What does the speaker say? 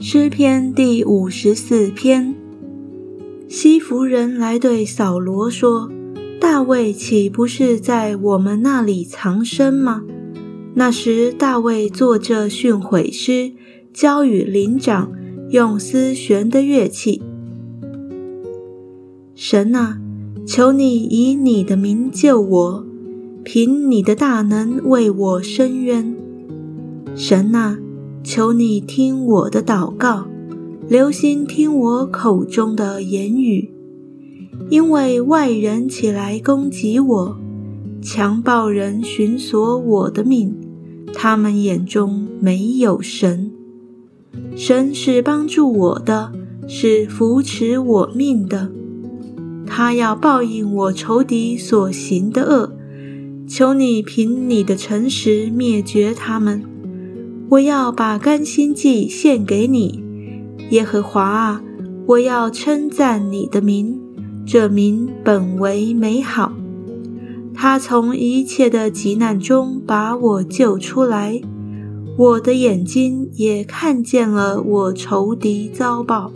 诗篇第五十四篇。西弗人来对扫罗说：“大卫岂不是在我们那里藏身吗？”那时，大卫作着训诲诗，交与灵长，用丝弦的乐器。神啊，求你以你的名救我，凭你的大能为我伸冤。神啊，求你听我的祷告，留心听我口中的言语，因为外人起来攻击我，强暴人寻索我的命，他们眼中没有神。神是帮助我的，是扶持我命的。他要报应我仇敌所行的恶，求你凭你的诚实灭绝他们。我要把甘心祭献给你，耶和华啊！我要称赞你的名，这名本为美好。他从一切的急难中把我救出来，我的眼睛也看见了我仇敌遭报。